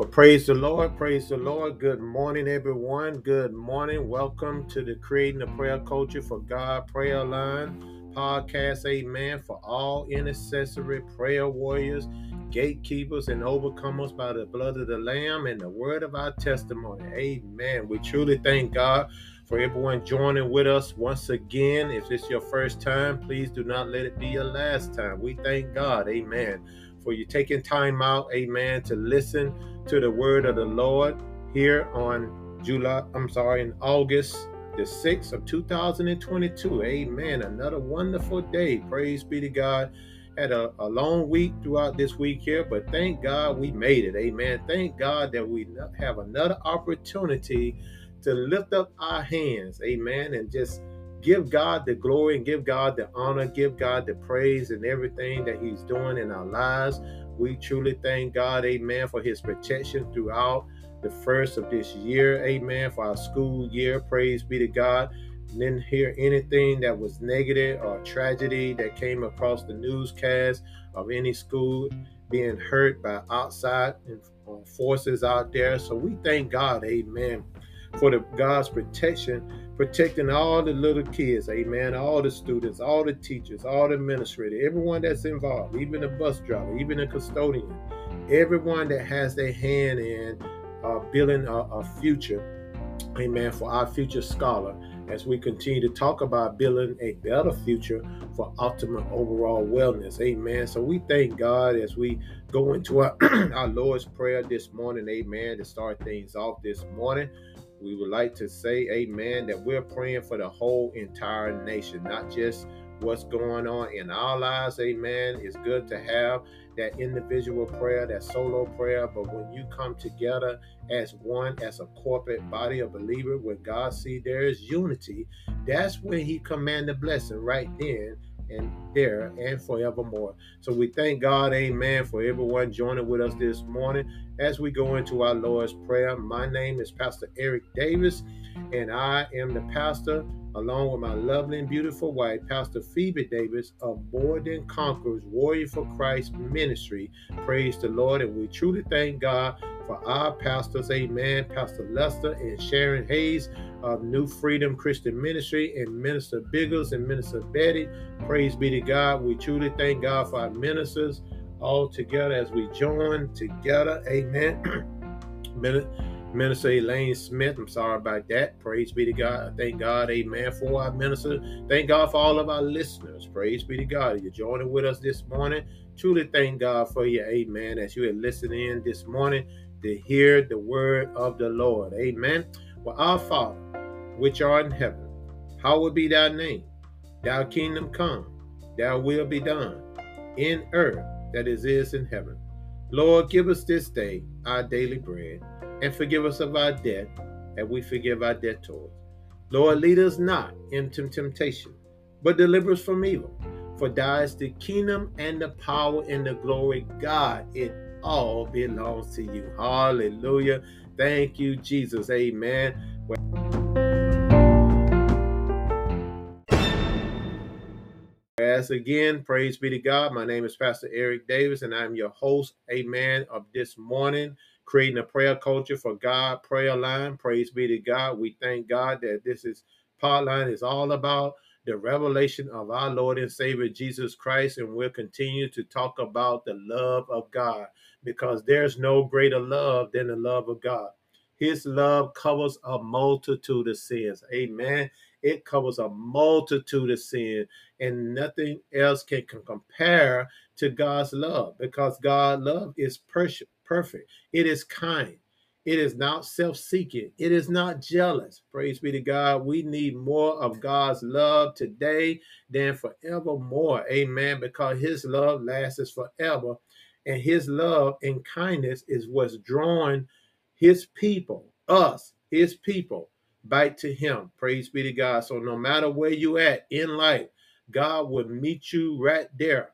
Well, praise the Lord. Praise the Lord. Good morning, everyone. Good morning. Welcome to the Creating a Prayer Culture for God Prayer Line podcast. Amen. For all intercessory prayer warriors, gatekeepers, and overcomers by the blood of the Lamb and the word of our testimony. Amen. We truly thank God for everyone joining with us once again. If it's your first time, please do not let it be your last time. We thank God. Amen. For you taking time out, amen, to listen to the word of the Lord here on July, I'm sorry, in August the 6th of 2022. Amen. Another wonderful day. Praise be to God. Had a, a long week throughout this week here, but thank God we made it. Amen. Thank God that we have another opportunity to lift up our hands. Amen. And just give God the glory and give God the honor, give God the praise and everything that He's doing in our lives. We truly thank God, amen, for his protection throughout the first of this year. Amen. For our school year. Praise be to God. Didn't hear anything that was negative or tragedy that came across the newscast of any school being hurt by outside uh, forces out there. So we thank God, amen, for the God's protection protecting all the little kids, amen, all the students, all the teachers, all the administrators, everyone that's involved, even the bus driver, even the custodian, everyone that has their hand in uh, building a, a future, amen, for our future scholar as we continue to talk about building a better future for ultimate overall wellness. Amen. So we thank God as we go into our, our Lord's Prayer this morning. Amen. To start things off this morning we would like to say, amen, that we're praying for the whole entire nation, not just what's going on in our lives, amen. It's good to have that individual prayer, that solo prayer, but when you come together as one, as a corporate body of believers, where God see there is unity, that's when He command the blessing right then and there and forevermore. So we thank God, amen, for everyone joining with us this morning as we go into our Lord's Prayer. My name is Pastor Eric Davis, and I am the pastor along with my lovely and beautiful wife, Pastor Phoebe Davis of More Than Conquerors Warrior for Christ Ministry. Praise the Lord, and we truly thank God for our pastors, amen, Pastor Lester and Sharon Hayes of New Freedom Christian Ministry, and Minister Biggles and Minister Betty. Praise be to God. We truly thank God for our ministers all together as we join together. Amen. Minister Elaine Smith, I'm sorry about that. Praise be to God. Thank God, amen, for our minister. Thank God for all of our listeners. Praise be to God. You're joining with us this morning. Truly thank God for you, amen, as you are listening in this morning to hear the word of the Lord. Amen. Well, our Father, which art in heaven, hallowed be thy name. Thy kingdom come, thy will be done, in earth that is, is in heaven. Lord, give us this day our daily bread, and forgive us of our debt, and we forgive our debtors. Lord, lead us not into temptation, but deliver us from evil. For thine is the kingdom and the power and the glory, God. It all belongs to you. Hallelujah. Thank you, Jesus. Amen. As again, praise be to God. My name is Pastor Eric Davis, and I'm your host, amen, of this morning, creating a prayer culture for God prayer line. Praise be to God. We thank God that this is part line is all about the revelation of our Lord and Savior Jesus Christ, and we'll continue to talk about the love of God because there's no greater love than the love of God. His love covers a multitude of sins. Amen. It covers a multitude of sin, and nothing else can, compare to God's love because God's love is perfect. It is kind. It is not self seeking. It is not jealous. Praise be to God. We need more of God's love today than forevermore. Amen. Because his love lasts forever. And his love and kindness is what's drawing his people, us, his people, back to him. Praise be to God. So no matter where you at in life, God will meet you right there.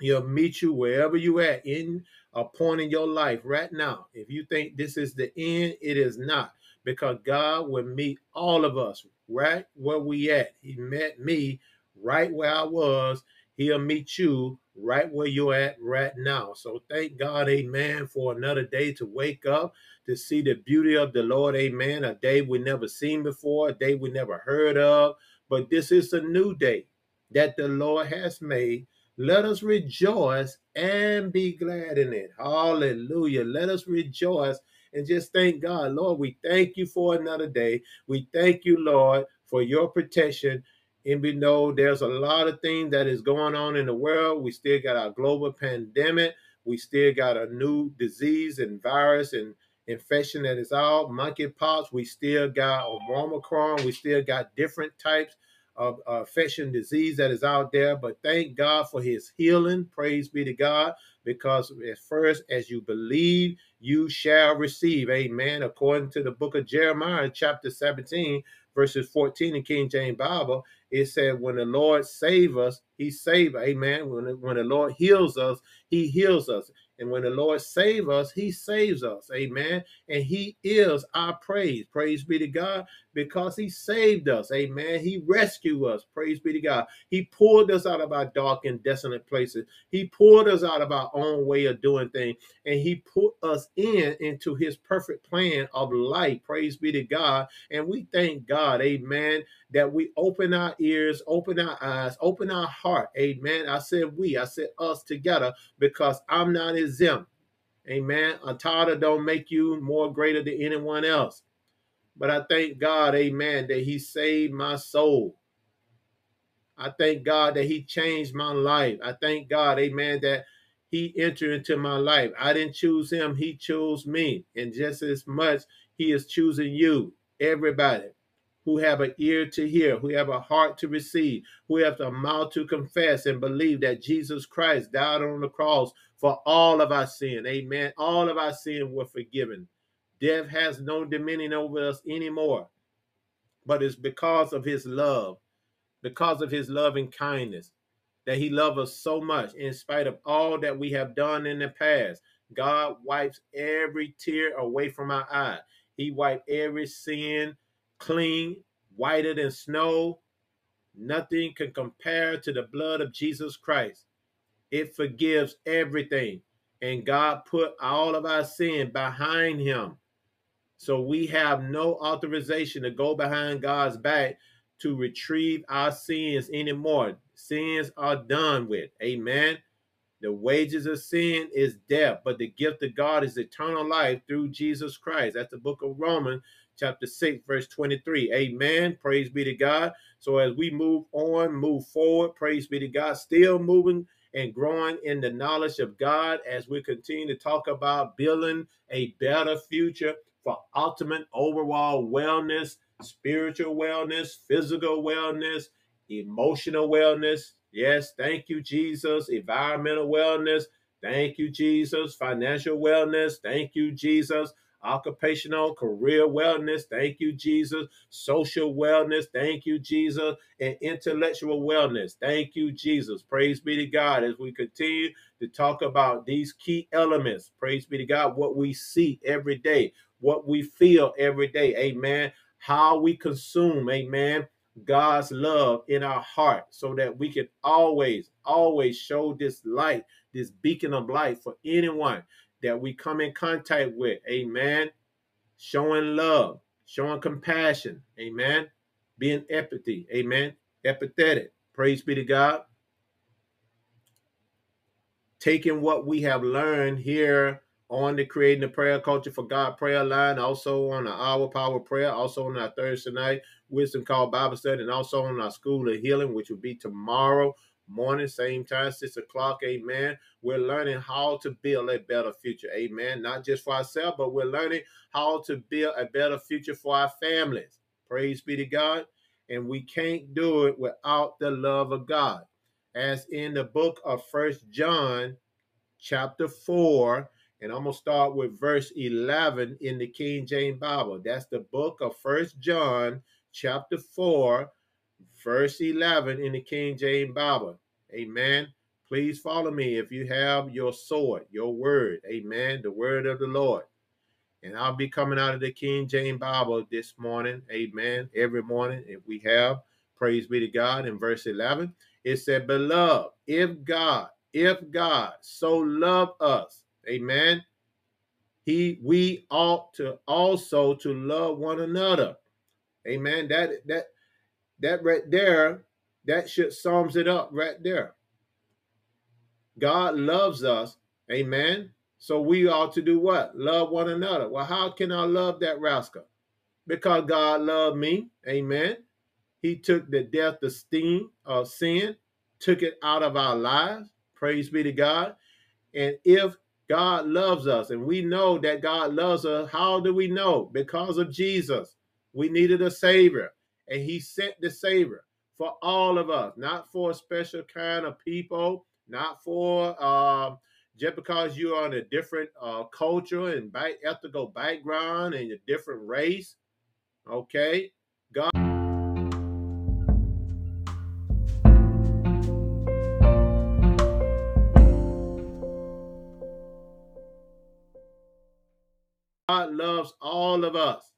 He'll meet you wherever you at in a point in your life right now. If you think this is the end, it is not. Because God will meet all of us right where we at. He met me right where I was He'll meet you right where you're at right now. So thank God, amen, for another day to wake up, to see the beauty of the Lord, amen. A day we never seen before, a day we never heard of. But this is a new day that the Lord has made. Let us rejoice and be glad in it. Hallelujah. Let us rejoice and just thank God. Lord, we thank you for another day. We thank you, Lord, for your protection. And we know there's a lot of things that is going on in the world. We still got our global pandemic. We still got a new disease and virus and infection that is out, monkeypox. We still got Omicron. We still got different types of uh, infection disease that is out there. But thank God for his healing. Praise be to God. Because at first, as you believe, you shall receive. Amen. According to the book of Jeremiah, chapter 17, verses 14 in King James Bible, it said, When the Lord save us, he save. Amen. When, when the Lord heals us, he heals us. And when the Lord save us, he saves us. Amen. And he is our praise. Praise be to God because he saved us. Amen. He rescued us. Praise be to God. He pulled us out of our dark and desolate places. He pulled us out of our own way of doing things and he put us in into his perfect plan of life. Praise be to God. And we thank God. Amen. That we open our ears, open our eyes, open our heart. Amen. I said we, I said us together because I'm not exempt. Amen. A title don't make you more greater than anyone else. But I thank God, amen, that He saved my soul. I thank God that He changed my life. I thank God, amen, that He entered into my life. I didn't choose Him, He chose me. And just as much, He is choosing you, everybody who have an ear to hear, who have a heart to receive, who have a mouth to confess and believe that Jesus Christ died on the cross for all of our sin. Amen. All of our sin were forgiven. Death has no dominion over us anymore. But it's because of his love, because of his loving kindness, that he loves us so much in spite of all that we have done in the past. God wipes every tear away from our eye. He wiped every sin clean, whiter than snow. Nothing can compare to the blood of Jesus Christ. It forgives everything. And God put all of our sin behind him. So we have no authorization to go behind God's back to retrieve our sins anymore. Sins are done with. Amen. The wages of sin is death, but the gift of God is eternal life through Jesus Christ. That's the book of Romans, chapter 6, verse 23. Amen. Praise be to God. So as we move on, move forward, praise be to God, still moving and growing in the knowledge of God as we continue to talk about building a better future for ultimate overall wellness, spiritual wellness, physical wellness, emotional wellness. Yes, thank you, Jesus. Environmental wellness. Thank you, Jesus. Financial wellness. Thank you, Jesus occupational career wellness. Thank you, Jesus. Social wellness. Thank you, Jesus. And intellectual wellness. Thank you, Jesus. Praise be to God as we continue to talk about these key elements. Praise be to God. What we see every day, what we feel every day. Amen. How we consume. Amen. God's love in our heart so that we can always, always show this light, this beacon of light for anyone that we come in contact with. Amen. Showing love, showing compassion. Amen. Being empathy. Amen. Empathetic. Praise be to God. Taking what we have learned here on the Creating the Prayer Culture for God prayer line, also on the Hour Power Prayer, also on our Thursday night Wisdom Call Bible Study, and also on our School of Healing, which will be tomorrow morning, same time, six o'clock. Amen. We're learning how to build a better future. Amen. Not just for ourselves, but we're learning how to build a better future for our families. Praise be to God. And we can't do it without the love of God. As in the book of First John, chapter 4, and I'm going to start with verse 11 in the King James Bible. That's the book of First John, chapter 4, verse 11 in the King James Bible. Amen. Please follow me if you have your sword, your word. Amen. The word of the Lord. And I'll be coming out of the King James Bible this morning. Amen. Every morning, if we have. Praise be to God. In verse 11, it said, Beloved, if God, if God so love us, amen, he we ought to also to love one another. Amen. That that that right there, that should sums it up right there. God loves us. Amen. So we ought to do what? Love one another. Well, how can I love that rascal? Because God loved me. Amen. He took the death, the sting of sin, took it out of our lives. Praise be to God. And if God loves us and we know that God loves us, how do we know? Because of Jesus. We needed a Savior, and He sent the Savior for all of us, not for a special kind of people, not for uh, just because you are in a different uh, culture and back, ethical background and a different race. Okay, God. God loves all of us,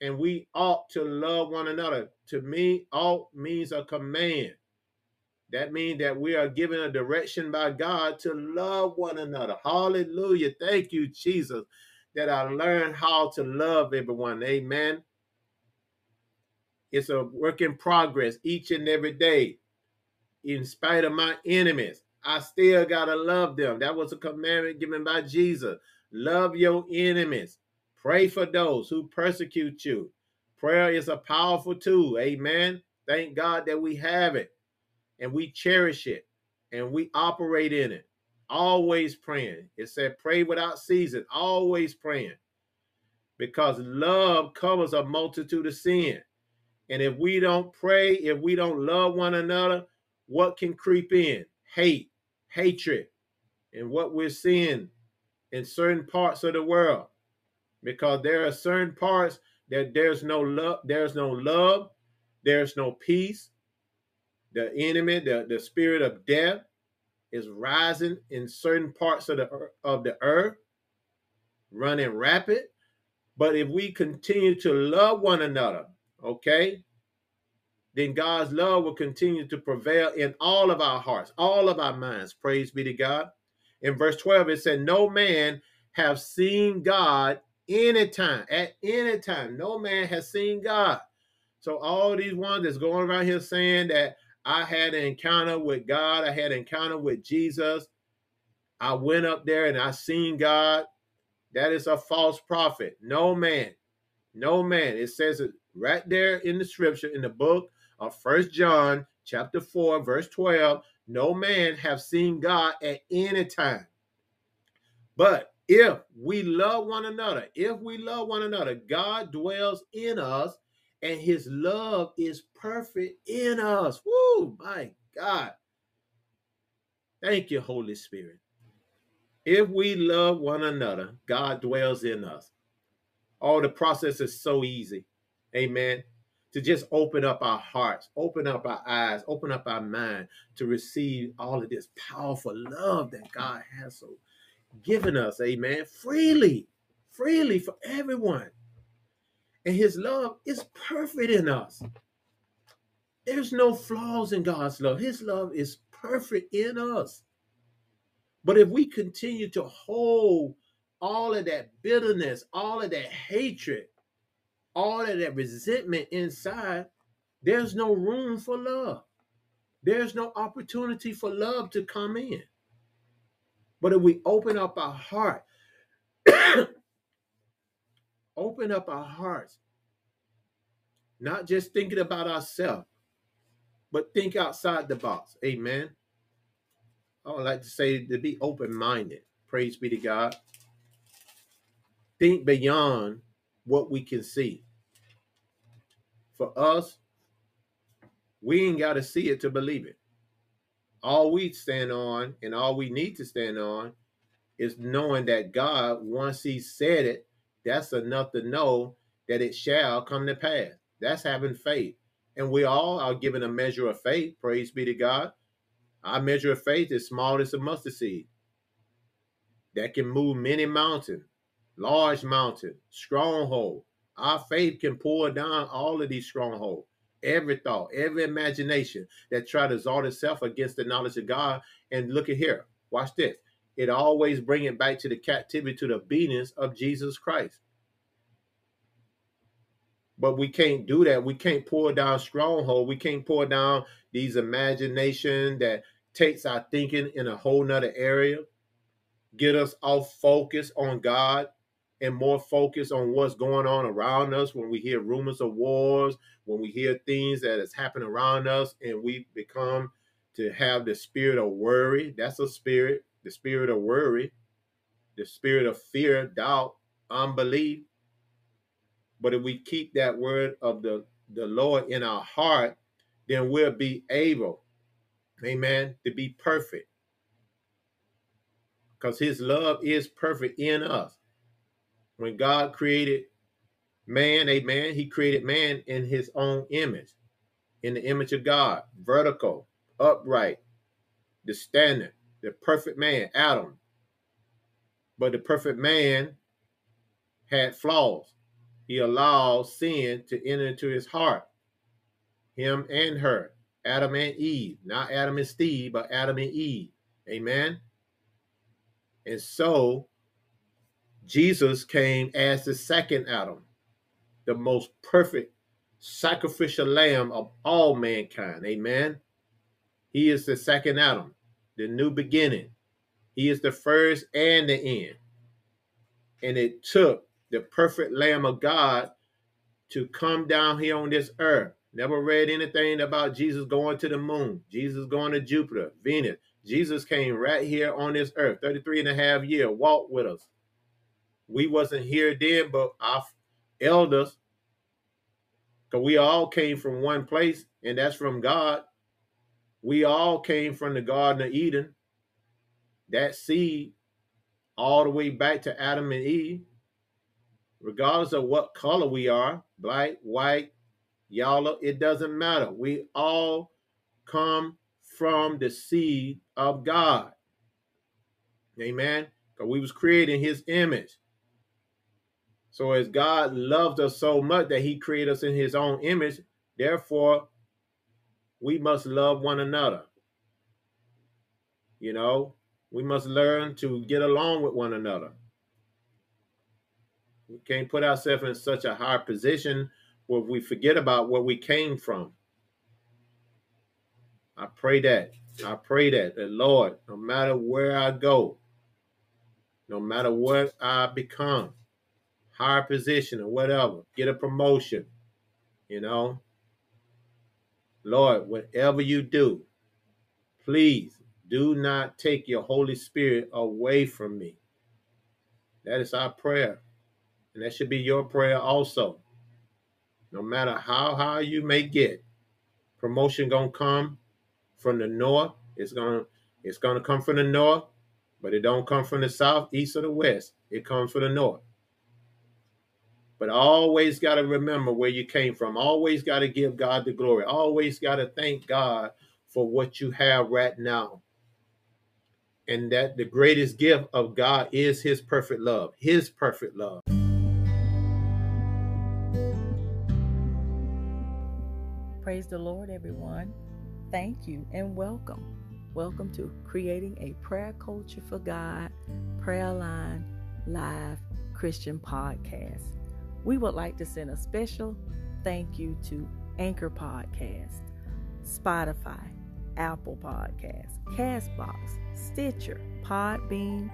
and we ought to love one another. To me, ought means a command. That means that we are given a direction by God to love one another. Hallelujah. Thank you, Jesus, that I learned how to love everyone. Amen. It's a work in progress each and every day. In spite of my enemies, I still got to love them. That was a commandment given by Jesus. Love your enemies. Pray for those who persecute you. Prayer is a powerful tool. Amen. Thank God that we have it and we cherish it and we operate in it. Always praying. It said, pray without ceasing. Always praying. Because love covers a multitude of sin. And if we don't pray, if we don't love one another, what can creep in? Hate, hatred, and what we're seeing in certain parts of the world because there are certain parts that there's no love there's no love there's no peace. The enemy the, the spirit of death is rising in certain parts of the of the earth running rapid. But if we continue to love one another okay then God's love will continue to prevail in all of our hearts all of our minds. Praise be to God. In verse 12, it said, No man have seen God anytime, at any time. No man has seen God. So all these ones that's going around here saying that I had an encounter with God, I had an encounter with Jesus, I went up there and I seen God. That is a false prophet. No man, no man. It says it right there in the scripture in the book of First John, chapter 4, verse 12 no man have seen God at any time. But if we love one another, if we love one another, God dwells in us and his love is perfect in us. Woo, my God. Thank you, Holy Spirit. If we love one another, God dwells in us. All oh, the process is so easy. Amen to just open up our hearts, open up our eyes, open up our mind to receive all of this powerful love that God has so given us, amen, freely, freely for everyone. And his love is perfect in us. There's no flaws in God's love. His love is perfect in us. But if we continue to hold all of that bitterness, all of that hatred, all of that resentment inside, there's no room for love. There's no opportunity for love to come in. But if we open up our heart, open up our hearts, not just thinking about ourselves, but think outside the box. Amen. I would like to say to be open minded. Praise be to God. Think beyond what we can see. For us, we ain't got to see it to believe it. All we stand on and all we need to stand on is knowing that God, once He said it, that's enough to know that it shall come to pass. That's having faith. And we all are given a measure of faith. Praise be to God. Our measure of faith is small as a mustard seed that can move many mountains large mountain, stronghold. Our faith can pull down all of these strongholds. Every thought, every imagination that try to exalt itself against the knowledge of God. And look at here, watch this. It always bring it back to the captivity to the obedience of Jesus Christ. But we can't do that. We can't pour down stronghold. We can't pour down these imagination that takes our thinking in a whole nother area, get us off focus on God and more focus on what's going on around us when we hear rumors of wars, when we hear things that is happening around us, and we become to have the spirit of worry. That's a spirit, the spirit of worry, the spirit of fear, doubt, unbelief. But if we keep that word of the, the Lord in our heart, then we'll be able, amen, to be perfect. Because his love is perfect in us. When God created man, a man, he created man in his own image, in the image of God, vertical, upright, the standard, the perfect man, Adam. But the perfect man had flaws he allowed sin to enter into his heart. Him and her, Adam and Eve, not Adam and Steve, but Adam and Eve. Amen. And so Jesus came as the second Adam, the most perfect sacrificial lamb of all mankind. Amen. He is the second Adam, the new beginning. He is the first and the end. And it took the perfect Lamb of God to come down here on this earth. Never read anything about Jesus going to the moon, Jesus going to Jupiter, Venus. Jesus came right here on this earth, 33 and a half year, walked with us. We wasn't here then, but our elders, because we all came from one place, and that's from God. We all came from the Garden of Eden. That seed all the way back to Adam and Eve regardless of what color we are black, white, yellow it doesn't matter. We all come from the seed of God. Amen. Because we was created in his image. So as God loved us so much that he created us in his own image, therefore we must love one another. You know, we must learn to get along with one another. We can't put ourselves in such a high position where we forget about where we came from. I pray that. I pray that the Lord, no matter where I go, no matter what I become, higher position or whatever, get a promotion, you know. Lord, whatever you do, please do not take your Holy Spirit away from me. That is our prayer. And that should be your prayer also. No matter how high you may get, promotion gonna come from the north. It's gonna it's gonna come from the north, but it don't come from the south, east, or the west. It comes from the north. But always got to remember where you came from. Always got to give God the glory. Always got to thank God for what you have right now. And that the greatest gift of God is his perfect love. His perfect love. Praise the Lord, everyone. Thank you and welcome. Welcome to Creating a Prayer Culture for God Prayer Line Live Christian Podcast. We would like to send a special thank you to Anchor Podcast, Spotify, Apple Podcast, Castbox, Stitcher, Podbean,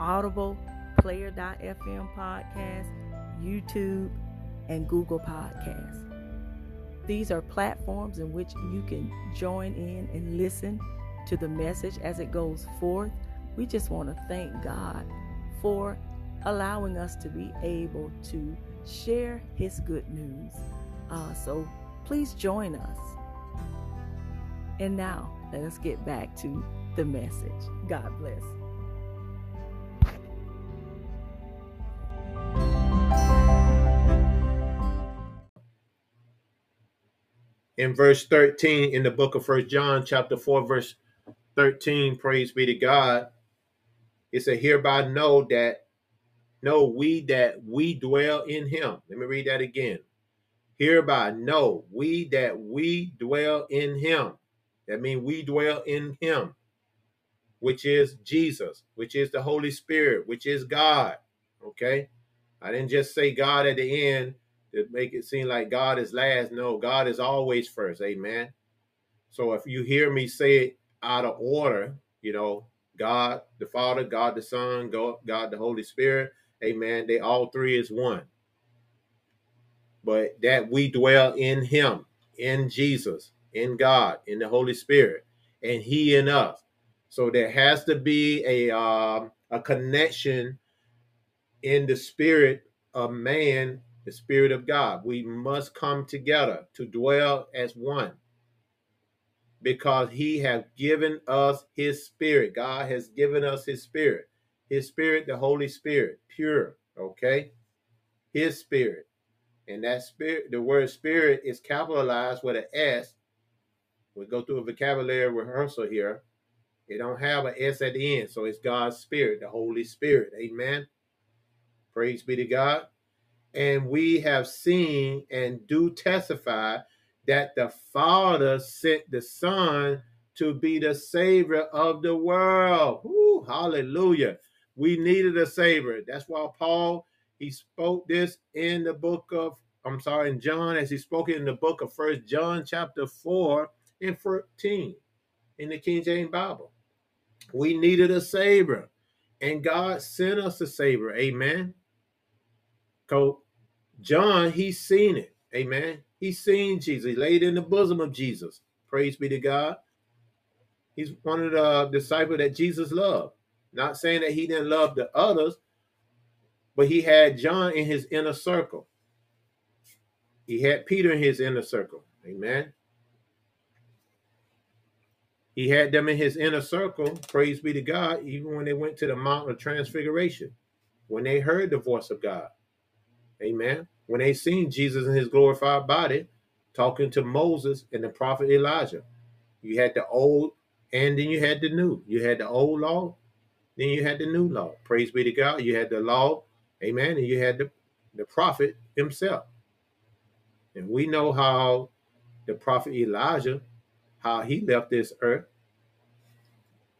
Audible, Player.fm Podcast, YouTube, and Google Podcasts. These are platforms in which you can join in and listen to the message as it goes forth. We just want to thank God for allowing us to be able to share His good news. Uh, so please join us. And now, let us get back to the message. God bless. in verse 13 in the book of first john chapter 4 verse 13 praise be to god it said hereby know that know we that we dwell in him let me read that again Hereby know we that we dwell in him. That means we dwell in him, which is Jesus, which is the Holy Spirit, which is God. Okay? I didn't just say God at the end to make it seem like God is last. No, God is always first. Amen. So if you hear me say it out of order, you know, God the Father, God the Son, God, God the Holy Spirit, amen. They all three is one. But that we dwell in Him, in Jesus, in God, in the Holy Spirit, and He in us. So there has to be a um, a connection in the spirit of man, the spirit of God. We must come together to dwell as one because he has given us his spirit. God has given us his spirit. His spirit, the Holy Spirit, pure, okay? His spirit. And that spirit, the word spirit is capitalized with an S. We go through a vocabulary rehearsal here. It don't have an S at the end, so it's God's spirit, the Holy Spirit. Amen. Praise be to God. And we have seen and do testify that the Father sent the Son to be the Savior of the world. Ooh, hallelujah. We needed a Savior. That's why Paul, he spoke this in the book of, I'm sorry, in John, as he spoke in the book of First John chapter 4 and 14 in the King James Bible. We needed a Savior. And God sent us a Savior. Amen. So John, he's seen it. Amen. He's seen Jesus. He laid in the bosom of Jesus. Praise be to God. He's one of the disciples that Jesus loved. Not saying that he didn't love the others, but he had John in his inner circle. He had Peter in his inner circle. Amen. He had them in his inner circle, praise be to God, even when they went to the Mount of Transfiguration, when they heard the voice of God. Amen when they seen Jesus in his glorified body talking to Moses and the prophet Elijah. You had the old and then you had the new. You had the old law, then you had the new law. Praise be to God. You had the law, amen, and you had the, the prophet himself. And we know how the prophet Elijah, how he left this earth.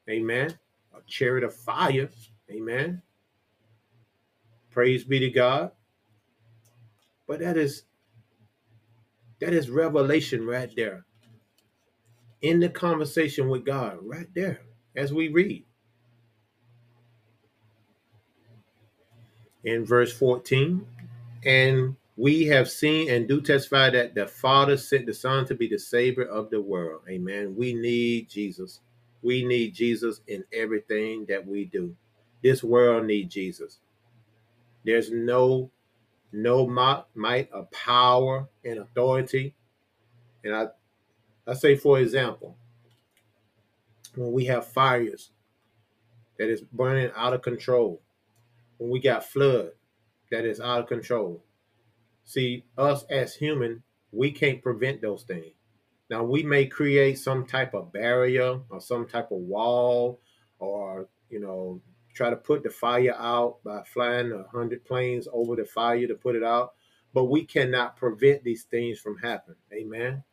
Amen. A chariot of fire. Amen. Praise be to God. But that is that is revelation right there. In the conversation with God, right there, as we read. In verse 14, and we have seen and do testify that the Father sent the Son to be the Savior of the world. Amen. We need Jesus. We need Jesus in everything that we do. This world needs Jesus. There's no no might of power and authority. And I, I say, for example, when we have fires that is burning out of control, when we got flood that is out of control. See, us as human, we can't prevent those things. Now we may create some type of barrier or some type of wall or you know try to put the fire out by flying a hundred planes over the fire to put it out. But we cannot prevent these things from happening. Amen.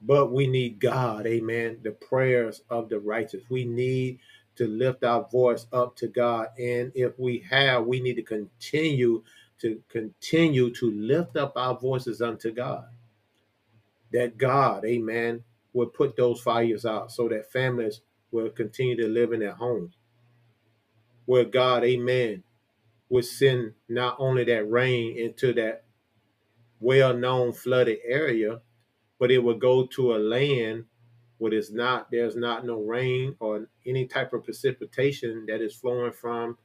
But we need God, amen. The prayers of the righteous. We need to lift our voice up to God. And if we have, we need to continue to continue to lift up our voices unto God. That God, amen, will put those fires out so that families will continue to live in their homes. Where God, amen, would send not only that rain into that well known flooded area, but it would go to a land where it's not, there's not no rain or any type of precipitation that is flowing from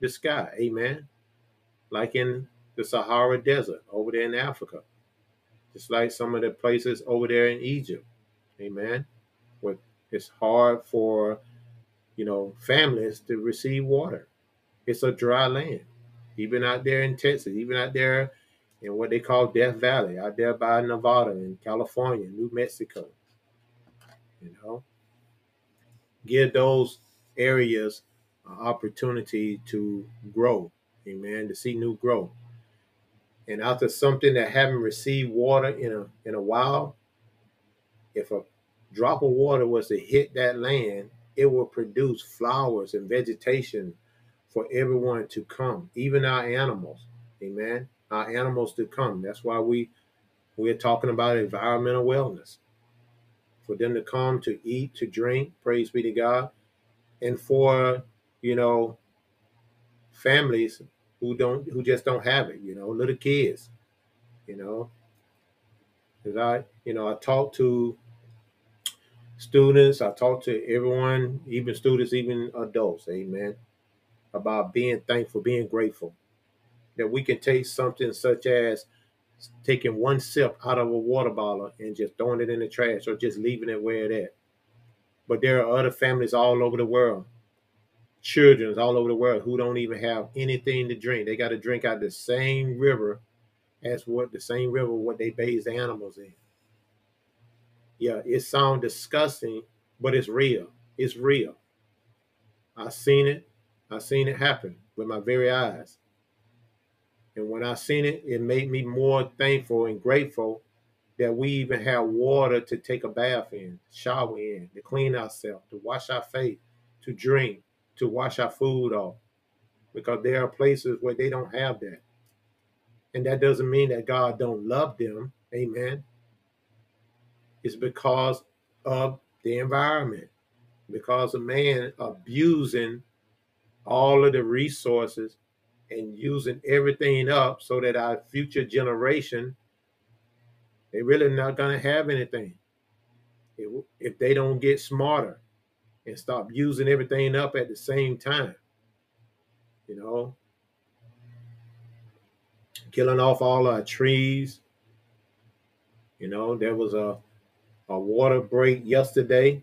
the sky. Amen. Like in the Sahara Desert over there in Africa. Just like some of the places over there in Egypt. Amen. Where it's hard for, you know, families to receive water. It's a dry land. Even out there in Texas, even out there in what they call Death Valley, out there by Nevada and California, New Mexico. You know, give those areas an opportunity to grow, amen, to see new growth. And after something that haven't received water in a in a while, if a drop of water was to hit that land, it will produce flowers and vegetation for everyone to come, even our animals. Amen. Our animals to come. That's why we we're talking about environmental wellness. For them to come to eat, to drink, praise be to God. And for, you know, families who don't who just don't have it, you know, little kids, you know. Cause I, you know, I talk to students, I talk to everyone, even students, even adults, amen, about being thankful, being grateful. That we can take something such as taking one sip out of a water bottle and just throwing it in the trash or just leaving it where it at. But there are other families all over the world, children all over the world who don't even have anything to drink. They got to drink out the same river as what the same river what they bathe the animals in. Yeah, it sounds disgusting, but it's real. It's real. I seen it. I seen it happen with my very eyes. And when I seen it, it made me more thankful and grateful that we even have water to take a bath in, shower in, to clean ourselves, to wash our face, to drink, to wash our food off. Because there are places where they don't have that. And that doesn't mean that God don't love them. Amen. It's because of the environment, because of man abusing all of the resources and using everything up so that our future generation they really not going to have anything. If, if they don't get smarter and stop using everything up at the same time you know? Killing off all our trees. You know there was a a water break yesterday.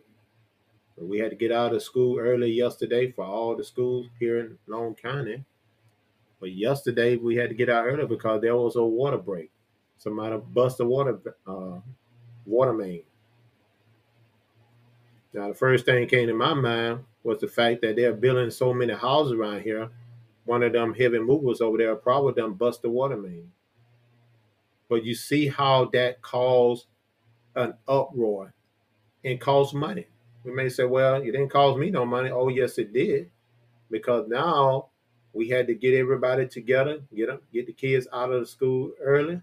We had to get out of school early yesterday for all the schools here in Long County. But yesterday we had to get out early because there was a water break. Somebody bust a water uh, water main. Now the first thing came to my mind was the fact that they're building so many houses around here. One of them heavy movers over there probably done bust the water main. But you see how that caused an uproar and caused money. We may say, well, it didn't cause me no money. Oh, yes, it did. Because now we had to get everybody together, get them, get the kids out of the school early.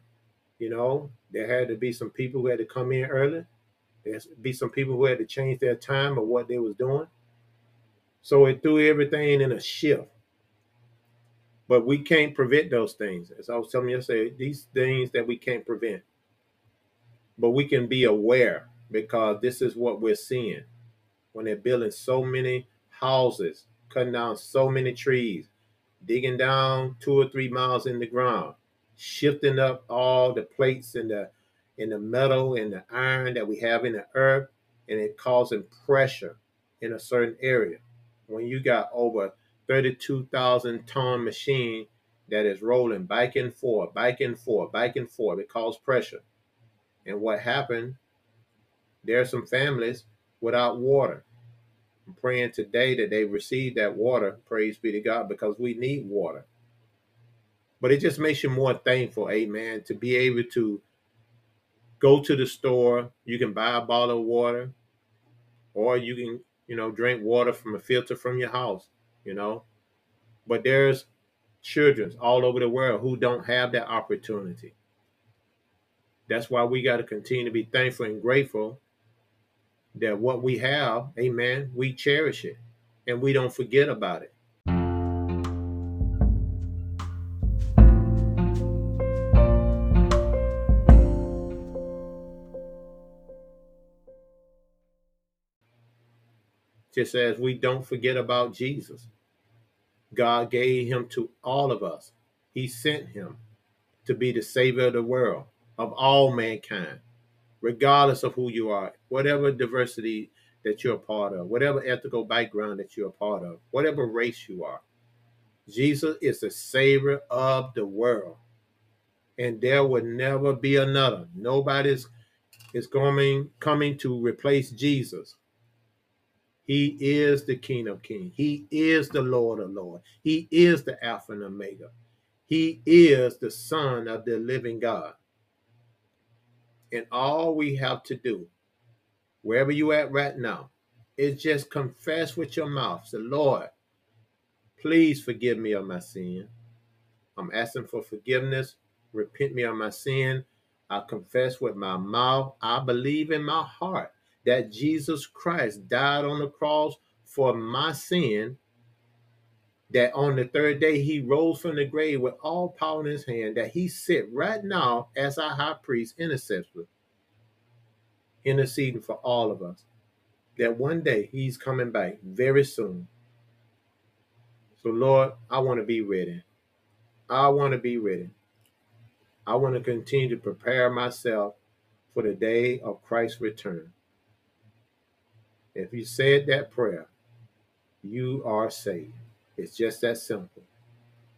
You know, there had to be some people who had to come in early. There's be some people who had to change their time of what they was doing. So it threw everything in a shift. But we can't prevent those things. As I was telling you yesterday, these things that we can't prevent. But we can be aware because this is what we're seeing when they're building so many houses, cutting down so many trees, digging down two or three miles in the ground, shifting up all the plates in the in the metal and the iron that we have in the earth, and it causing pressure in a certain area. When you got over 32,000 ton machine that is rolling back and forth, back and forth, back and forth, it causes pressure. And what happened? There are some families without water. I'm praying today that they receive that water. Praise be to God, because we need water. But it just makes you more thankful, amen, to be able to go to the store. You can buy a bottle of water, or you can, you know, drink water from a filter from your house, you know. But there's children all over the world who don't have that opportunity. That's why we got to continue to be thankful and grateful that what we have, amen, we cherish it and we don't forget about it. Just as we don't forget about Jesus. God gave him to all of us. He sent him to be the savior of the world, of all mankind regardless of who you are, whatever diversity that you're a part of, whatever ethical background that you're a part of, whatever race you are. Jesus is the Savior of the world. And there will never be another. Nobody's is coming coming to replace Jesus. He is the King of Kings. He is the Lord of Lords. He is the Alpha and Omega. He is the Son of the living God. And all we have to do, wherever you at right now, is just confess with your mouth. Say, Lord, please forgive me of my sin. I'm asking for forgiveness. Repent me of my sin. I confess with my mouth. I believe in my heart that Jesus Christ died on the cross for my sin. That on the third day he rose from the grave with all power in his hand. That he sit right now as our high priest intercessor, interceding for all of us. That one day he's coming back very soon. So Lord, I want to be ready. I want to be ready. I want to continue to prepare myself for the day of Christ's return. If you said that prayer, you are saved. It's just that simple.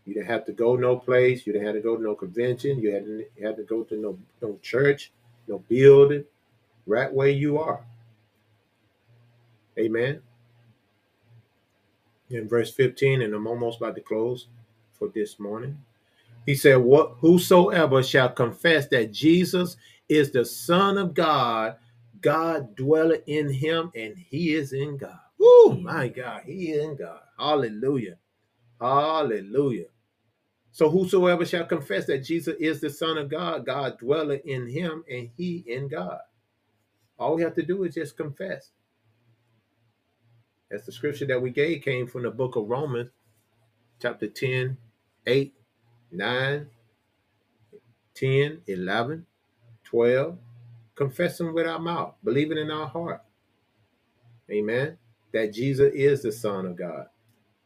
You didn't have to go no place. You didn't have to go to no convention. You hadn't you had to go to no no church, no building. Right where you are. Amen. In verse 15, and I'm almost about to close for this morning. He said, What whosoever shall confess that Jesus is the Son of God, God dwelleth in him, and he is in God. Woo, mm. my God, he is in God. Hallelujah. Hallelujah. So whosoever shall confess that Jesus is the Son of God, God dwelleth in him, and he in God. All we have to do is just confess. That's the scripture that we gave came from the book of Romans, chapter 10, 8, 9, 10, 11, 12. Confessing with our mouth, believing in our heart. Amen. That Jesus is the Son of God.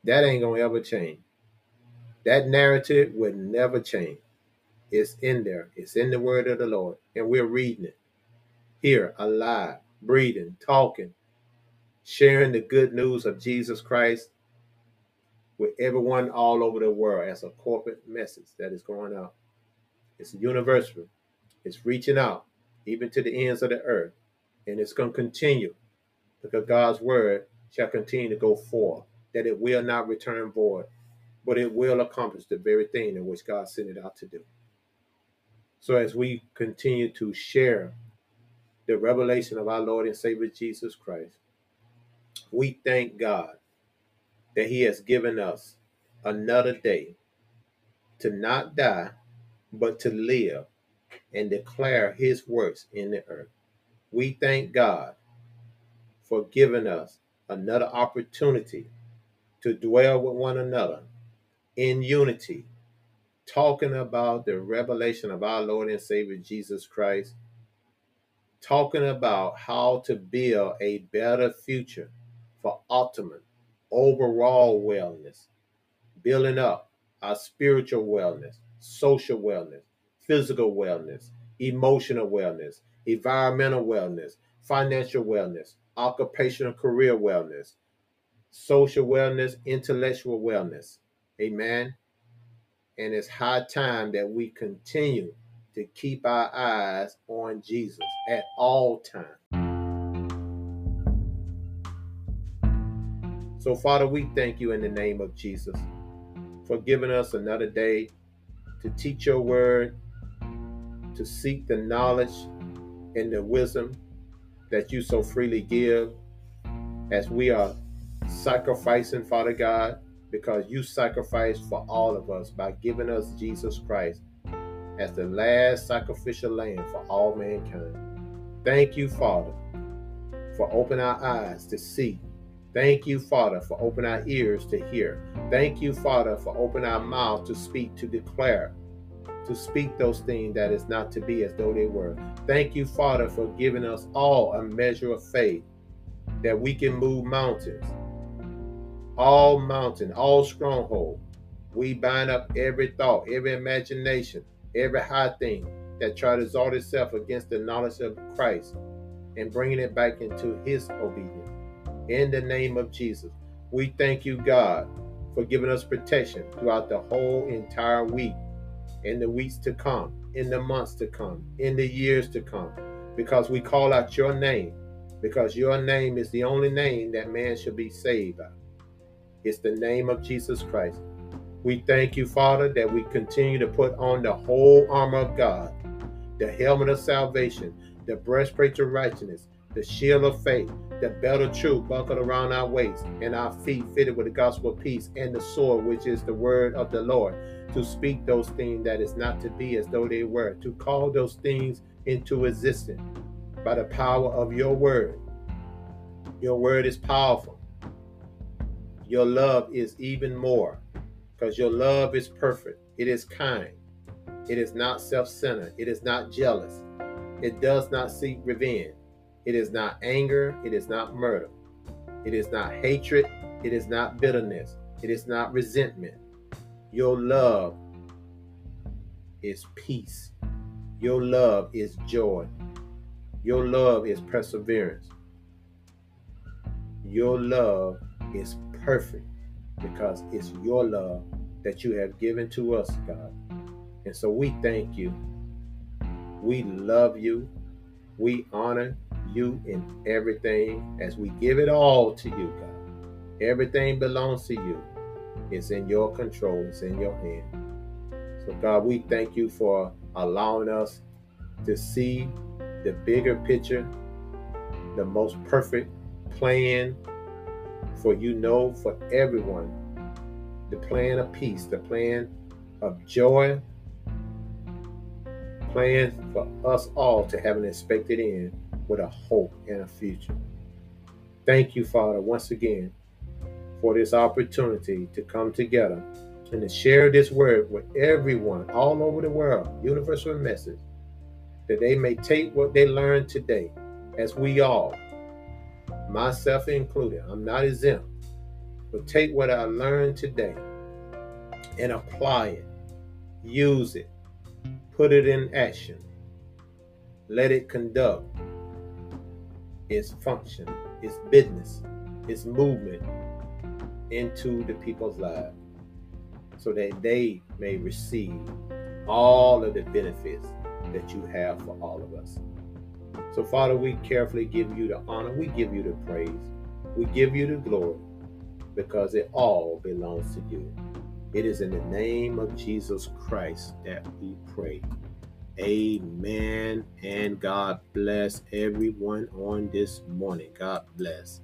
That ain't going to ever change. That narrative would never change. It's in there, it's in the word of the Lord, and we're reading it here, alive, breathing, talking, sharing the good news of Jesus Christ with everyone all over the world as a corporate message that is going out. It's universal. It's reaching out even to the ends of the earth. And it's going to continue because God's word shall continue to go forth, that it will not return void, but it will accomplish the very thing in which God sent it out to do. So as we continue to share the revelation of our Lord and Savior Jesus Christ, we thank God that He has given us another day to not die, but to live and declare His works in the earth. We thank God for giving us another opportunity to dwell with one another in unity, talking about the revelation of our Lord and Savior Jesus Christ, talking about how to build a better future for ultimate overall wellness, building up our spiritual wellness, social wellness, physical wellness, emotional wellness, environmental wellness, financial wellness, occupational career wellness, social wellness, intellectual wellness. Amen. And it's high time that we continue to keep our eyes on Jesus at all times. So, Father, we thank you in the name of Jesus for giving us another day to teach your word, to seek the knowledge and the wisdom that you so freely give as we are sacrificing, Father God, because you sacrificed for all of us by giving us Jesus Christ as the last sacrificial lamb for all mankind. Thank you, Father, for opening our eyes to see Thank you, Father, for opening our ears to hear. Thank you, Father, for opening our mouth to speak, to declare, to speak those things that is not to be as though they were. Thank you, Father, for giving us all a measure of faith that we can move mountains. All mountain, all stronghold. We bind up every thought, every imagination, every high thing that try to exalt itself against the knowledge of Christ and bringing it back into his obedience in the name of Jesus. We thank you, God, for giving us protection throughout the whole entire week, in the weeks to come, in the months to come, in the years to come, because we call out your name, because your name is the only name that man should be saved by. It's the name of Jesus Christ. We thank you, Father, that we continue to put on the whole armor of God, the helmet of salvation, the breastplate of righteousness, the shield of faith, the belt of truth buckled around our waist, and our feet fitted with the gospel of peace, and the sword, which is the word of the Lord, to speak those things that is not to be as though they were, to call those things into existence by the power of your word. Your word is powerful. Your love is even more because your love is perfect. It is kind. It is not self centered. It is not jealous. It does not seek revenge. It is not anger. It is not murder. It is not hatred. It is not bitterness. It is not resentment. Your love is peace. Your love is joy. Your love is perseverance. Your love is perfect because it's your love that you have given to us, God. And so we thank you. We love you. We honor you in everything as we give it all to you, God. Everything belongs to you. It's in your control, it's in your hand. So, God, we thank you for allowing us to see the bigger picture, the most perfect plan for you know for everyone the plan of peace, the plan of joy, plan for us all to have an expected end with a hope and a future. Thank you, Father, once again for this opportunity to come together and to share this word with everyone all over the world, universal message, that they may take what they learned today, as we all, myself included, I'm not exempt, but take what I learned today and apply it, use it, put it in action, let it conduct its function, its business, its movement into the people's lives so that they may receive all of the benefits that you have for all of us. So, Father, we carefully give you the honor, we give you the praise, we give you the glory because it all belongs to you. It is in the name of Jesus Christ that we pray. Amen. And God bless everyone on this morning. God bless.